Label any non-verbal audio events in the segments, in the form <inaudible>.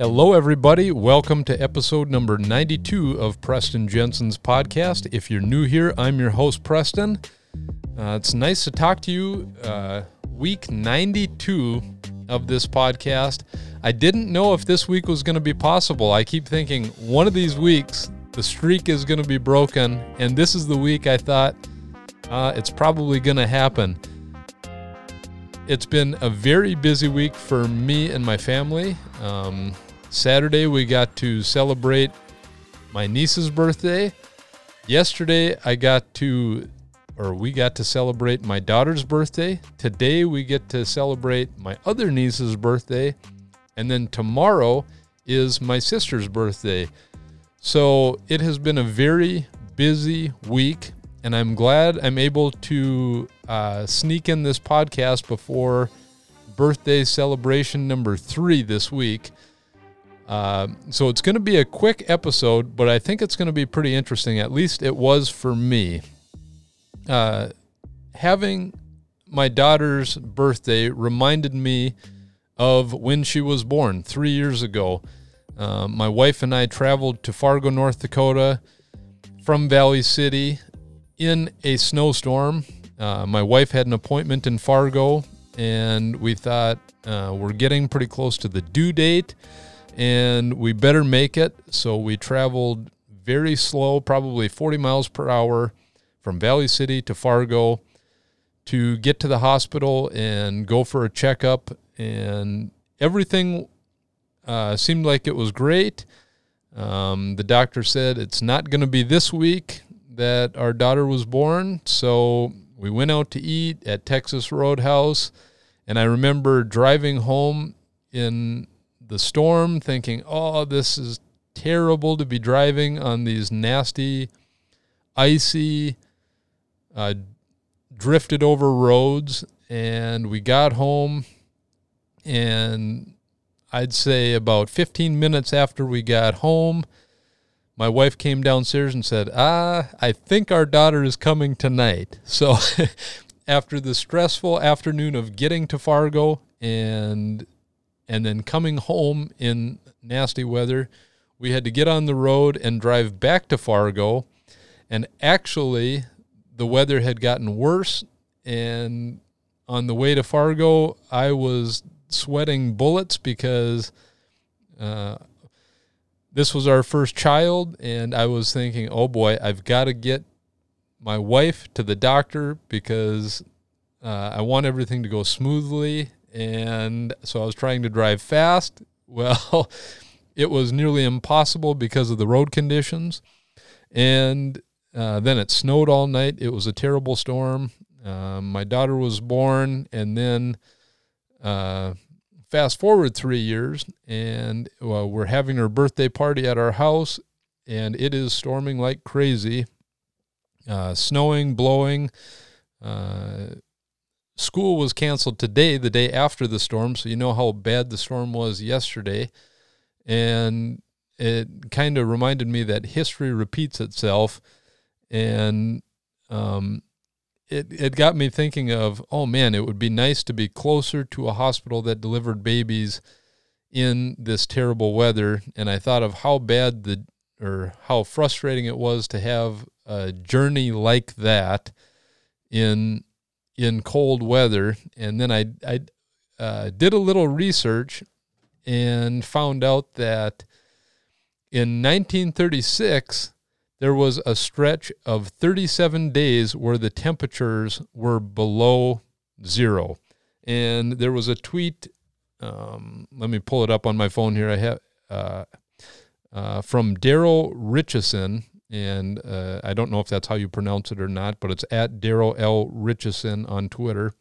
Hello, everybody. Welcome to episode number 92 of Preston Jensen's podcast. If you're new here, I'm your host, Preston. Uh, it's nice to talk to you. Uh, week 92 of this podcast. I didn't know if this week was going to be possible. I keep thinking one of these weeks the streak is going to be broken, and this is the week I thought uh, it's probably going to happen. It's been a very busy week for me and my family. Um, Saturday, we got to celebrate my niece's birthday. Yesterday, I got to, or we got to celebrate my daughter's birthday. Today, we get to celebrate my other niece's birthday. And then tomorrow is my sister's birthday. So it has been a very busy week, and I'm glad I'm able to uh, sneak in this podcast before birthday celebration number three this week. Uh, so it's going to be a quick episode, but I think it's going to be pretty interesting. At least it was for me. Uh, having my daughter's birthday reminded me of when she was born three years ago. Uh, my wife and I traveled to Fargo, North Dakota from Valley City in a snowstorm. Uh, my wife had an appointment in Fargo, and we thought uh, we're getting pretty close to the due date and we better make it. So we traveled very slow, probably 40 miles per hour from Valley City to Fargo to get to the hospital and go for a checkup. And everything uh, seemed like it was great. Um, the doctor said it's not going to be this week that our daughter was born. So we went out to eat at Texas Roadhouse. And I remember driving home in the storm, thinking, oh, this is terrible to be driving on these nasty, icy, uh, drifted over roads. And we got home, and I'd say about 15 minutes after we got home, my wife came downstairs and said, Ah, I think our daughter is coming tonight. <laughs> So after the stressful afternoon of getting to Fargo and and then coming home in nasty weather, we had to get on the road and drive back to Fargo. And actually, the weather had gotten worse. And on the way to Fargo, I was sweating bullets because uh, this was our first child. And I was thinking, oh boy, I've got to get my wife to the doctor because uh, I want everything to go smoothly and so I was trying to drive fast. <laughs> Well, it was nearly impossible because of the road conditions. And uh, then it snowed all night. It was a terrible storm. Um, my daughter was born, and then uh, fast forward three years, and well, we're having her birthday party at our house, and it is storming like crazy, uh, snowing, blowing. Uh, School was canceled today, the day after the storm. So you know how bad the storm was yesterday. And it kind of reminded me that history repeats itself. And um, it, it got me thinking of, oh man, it would be nice to be closer to a hospital that delivered babies in this terrible weather. And I thought of how bad the, or how frustrating it was to have a journey like that in in cold weather. And then I, I uh, did a little research and found out that in 1936, there was a stretch of 37 days where the temperatures were below zero. And there was a tweet. Um, let me pull it up on my phone here. I have uh, uh, from Daryl Richardson, and uh, I don't know if that's how you pronounce it or not, but it's at Daryl L. Richardson on Twitter.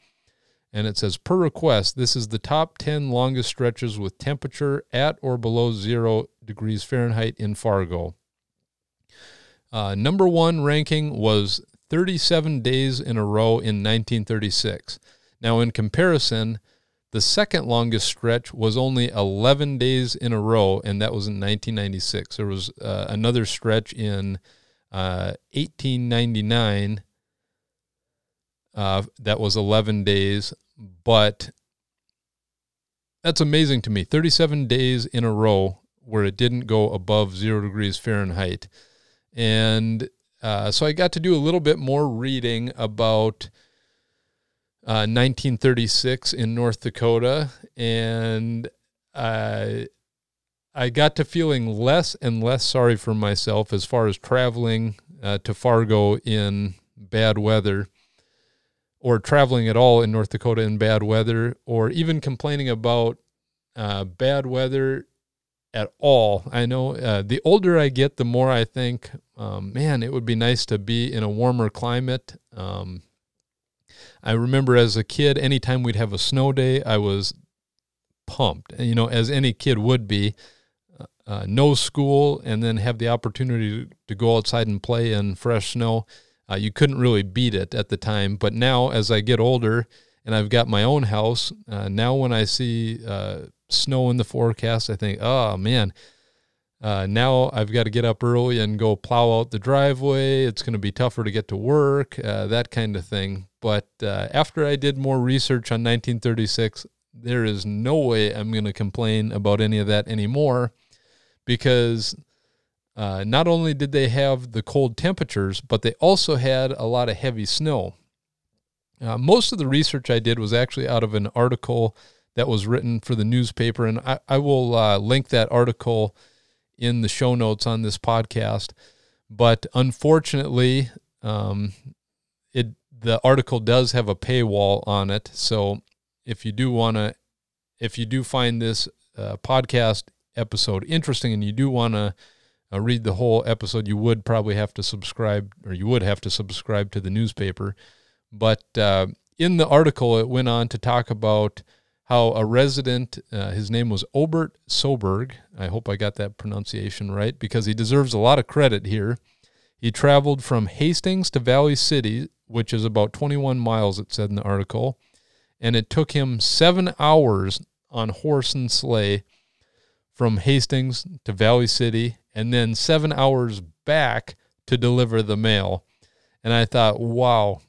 And it says, per request, this is the top 10 longest stretches with temperature at or below zero degrees Fahrenheit in Fargo. Uh, number one ranking was 37 days in a row in 1936. Now, in comparison, the second longest stretch was only 11 days in a row, and that was in 1996. There was uh, another stretch in uh, 1899 uh, that was 11 days, but that's amazing to me. 37 days in a row where it didn't go above zero degrees Fahrenheit. And uh, so I got to do a little bit more reading about uh, 1936 in North Dakota. And I, I got to feeling less and less sorry for myself as far as traveling uh, to Fargo in bad weather or traveling at all in North Dakota in bad weather, or even complaining about uh, bad weather at all. I know uh, the older I get, the more I think, um, man, it would be nice to be in a warmer climate. Um, I remember as a kid, anytime we'd have a snow day, I was pumped, you know, as any kid would be. Uh, uh no school, and then have the opportunity to go outside and play in fresh snow uh, you couldn't really beat it at the time. But now, as I get older and I've got my own house, uh, now when I see uh, snow in the forecast, I think, oh man, uh, now I've got to get up early and go plow out the driveway. It's going to be tougher to get to work, uh, that kind of thing. But uh, after I did more research on 1936, there is no way I'm going to complain about any of that anymore because uh, not only did they have the cold temperatures, but they also had a lot of heavy snow. Uh, most of the research I did was actually out of an article that was written for the newspaper, and I, I will uh, link that article in the show notes on this podcast. But unfortunately, um, it the article does have a paywall on it. So if you do want to, if you do find this uh, podcast episode interesting, and you do want to uh, read the whole episode, you would probably have to subscribe, or you would have to subscribe to the newspaper. But uh, in the article, it went on to talk about how a resident, uh, his name was Obert Soberg. I hope I got that pronunciation right because he deserves a lot of credit here. He traveled from Hastings to Valley City, which is about 21 miles, it said in the article, and it took him seven hours on horse and sleigh from Hastings to Valley City and then seven hours back to deliver the mail. And I thought, wow,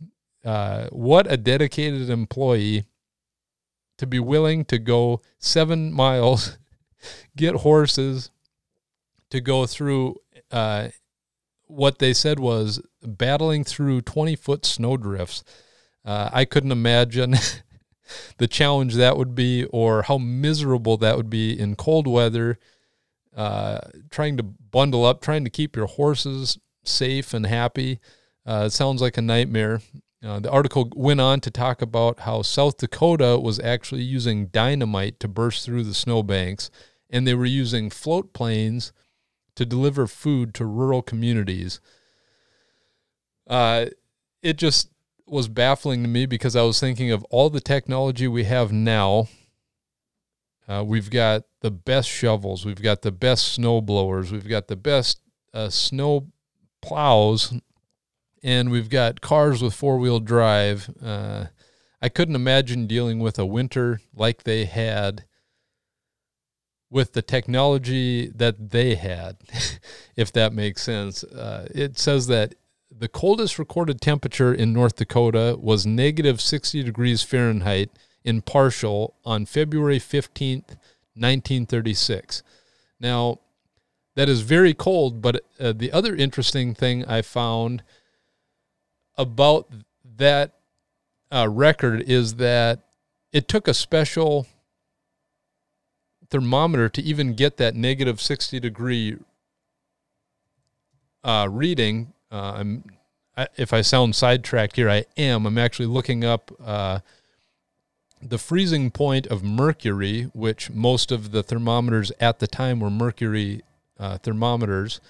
uh, what a dedicated employee to be willing to go seven <laughs> miles, get horses, to go through uh, what they said was battling through 20 foot snow drifts. Uh, I couldn't imagine <laughs> the challenge that would be or how miserable that would be in cold weather uh, trying to bundle up, trying to keep your horses safe and happy. Uh, it sounds like a nightmare. Uh, the article went on to talk about how South Dakota was actually using dynamite to burst through the snowbanks, and they were using float planes to deliver food to rural communities. Uh, it just was baffling to me because I was thinking of all the technology we have now uh, we've got the best shovels. We've got the best snow blowers. We've got the best uh, snow plows, and we've got cars with four wheel drive. Uh, I couldn't imagine dealing with a winter like they had with the technology that they had, <laughs> if that makes sense. Uh, it says that the coldest recorded temperature in North Dakota was negative 60 degrees Fahrenheit in Parshall on February 15th, 1936. Now, that is very cold, but uh, the other interesting thing I found about that uh, record is that it took a special thermometer to even get that negative 60 degree uh, reading. Uh, I, if I sound sidetracked here, I am. I'm actually looking up uh, the freezing point of mercury, which most of the thermometers at the time were mercury uh, thermometers,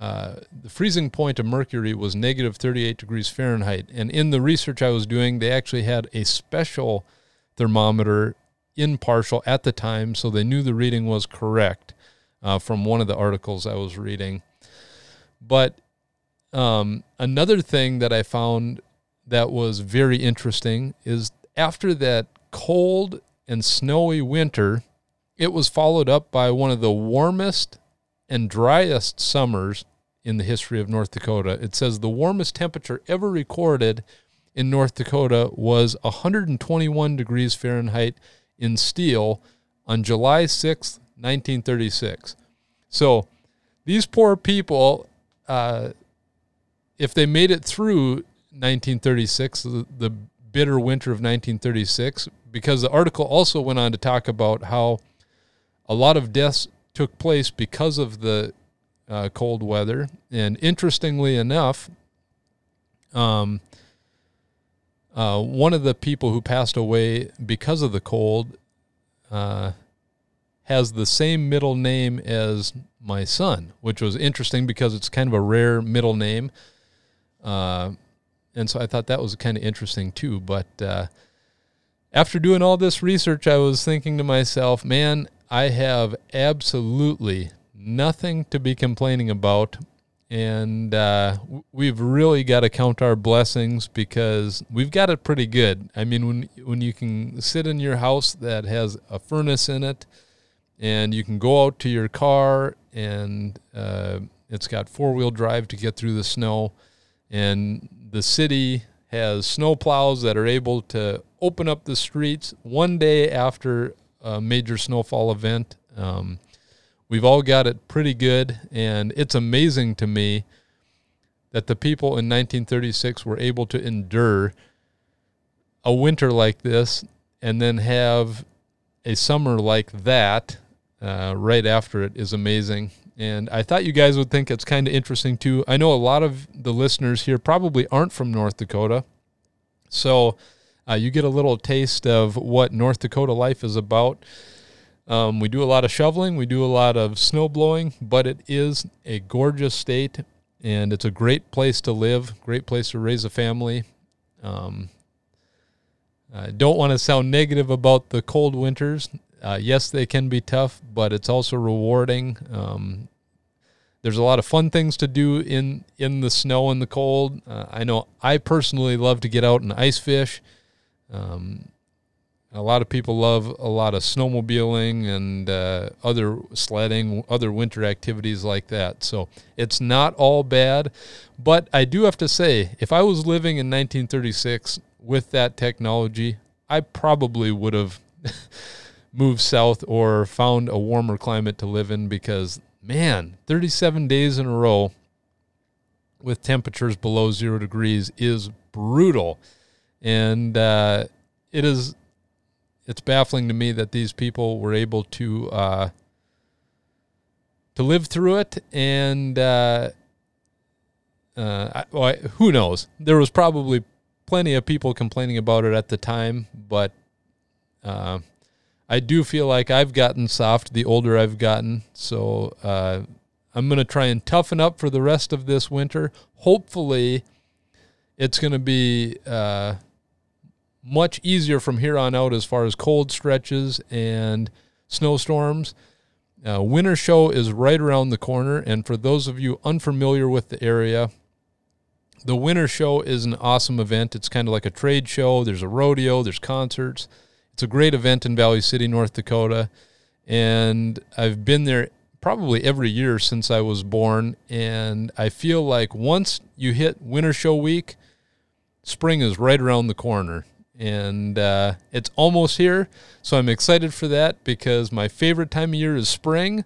uh, the freezing point of mercury was negative 38 degrees Fahrenheit. And in the research I was doing, they actually had a special thermometer in Parshall at the time, so they knew the reading was correct uh, from one of the articles I was reading. But um, another thing that I found that was very interesting is after that cold and snowy winter, it was followed up by one of the warmest and driest summers in the history of North Dakota. It says the warmest temperature ever recorded in North Dakota was 121 degrees Fahrenheit in Steele on July 6th, 1936. So these poor people, uh, if they made it through 1936, the, the bitter winter of 1936, because the article also went on to talk about how a lot of deaths took place because of the uh, cold weather. And interestingly enough, um, uh, one of the people who passed away because of the cold uh, has the same middle name as my son, which was interesting because it's kind of a rare middle name. Uh, and so I thought that was kind of interesting too. But uh, after doing all this research, I was thinking to myself, man, I have absolutely nothing to be complaining about. And uh, we've really got to count our blessings because we've got it pretty good. I mean, when when you can sit in your house that has a furnace in it, and you can go out to your car, and uh, it's got four wheel drive to get through the snow, and the city has snow plows that are able to open up the streets one day after a major snowfall event. Um, we've all got it pretty good, and it's amazing to me that the people in 1936 were able to endure a winter like this and then have a summer like that uh, right after it is amazing. And I thought you guys would think it's kind of interesting too. I know a lot of the listeners here probably aren't from North Dakota. So uh, you get a little taste of what North Dakota life is about. Um, we do a lot of shoveling, we do a lot of snow blowing, but it is a gorgeous state and it's a great place to live, great place to raise a family. Um, I don't want to sound negative about the cold winters. Uh, yes, they can be tough, but it's also rewarding. Um, there's a lot of fun things to do in in the snow and the cold. Uh, I know I personally love to get out and ice fish. Um, a lot of people love a lot of snowmobiling and uh, other sledding, other winter activities like that. So it's not all bad. But I do have to say, if I was living in 1936 with that technology, I probably would have <laughs> moved south or found a warmer climate to live in because, man, 37 days in a row with temperatures below zero degrees is brutal and uh, it is it's baffling to me that these people were able to uh, to live through it and uh, uh, well, who knows? There was probably plenty of people complaining about it at the time but uh, I do feel like I've gotten soft the older I've gotten. So uh, I'm going to try and toughen up for the rest of this winter. Hopefully it's going to be uh, much easier from here on out as far as cold stretches and snowstorms. Uh, winter show is right around the corner, and for those of you unfamiliar with the area, the winter show is an awesome event. It's kind of like a trade show. There's a rodeo, there's concerts. It's a great event in Valley City, North Dakota, and I've been there probably every year since I was born. And I feel like once you hit winter show week, spring is right around the corner and uh, it's almost here. So I'm excited for that because my favorite time of year is spring.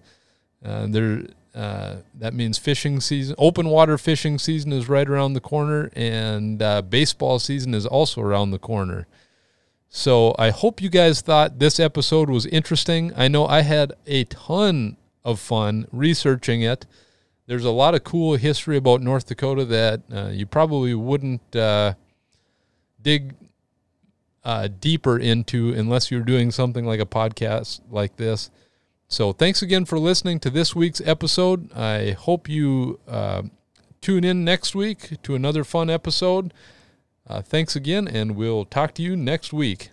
Uh, there, uh, that means fishing season, open water fishing season is right around the corner, and uh, baseball season is also around the corner. So I hope you guys thought this episode was interesting. I know I had a ton of fun researching it. There's a lot of cool history about North Dakota that uh, you probably wouldn't uh, dig uh, deeper into unless you're doing something like a podcast like this. So, thanks again for listening to this week's episode. I hope you uh, tune in next week to another fun episode. Uh, thanks again, and we'll talk to you next week.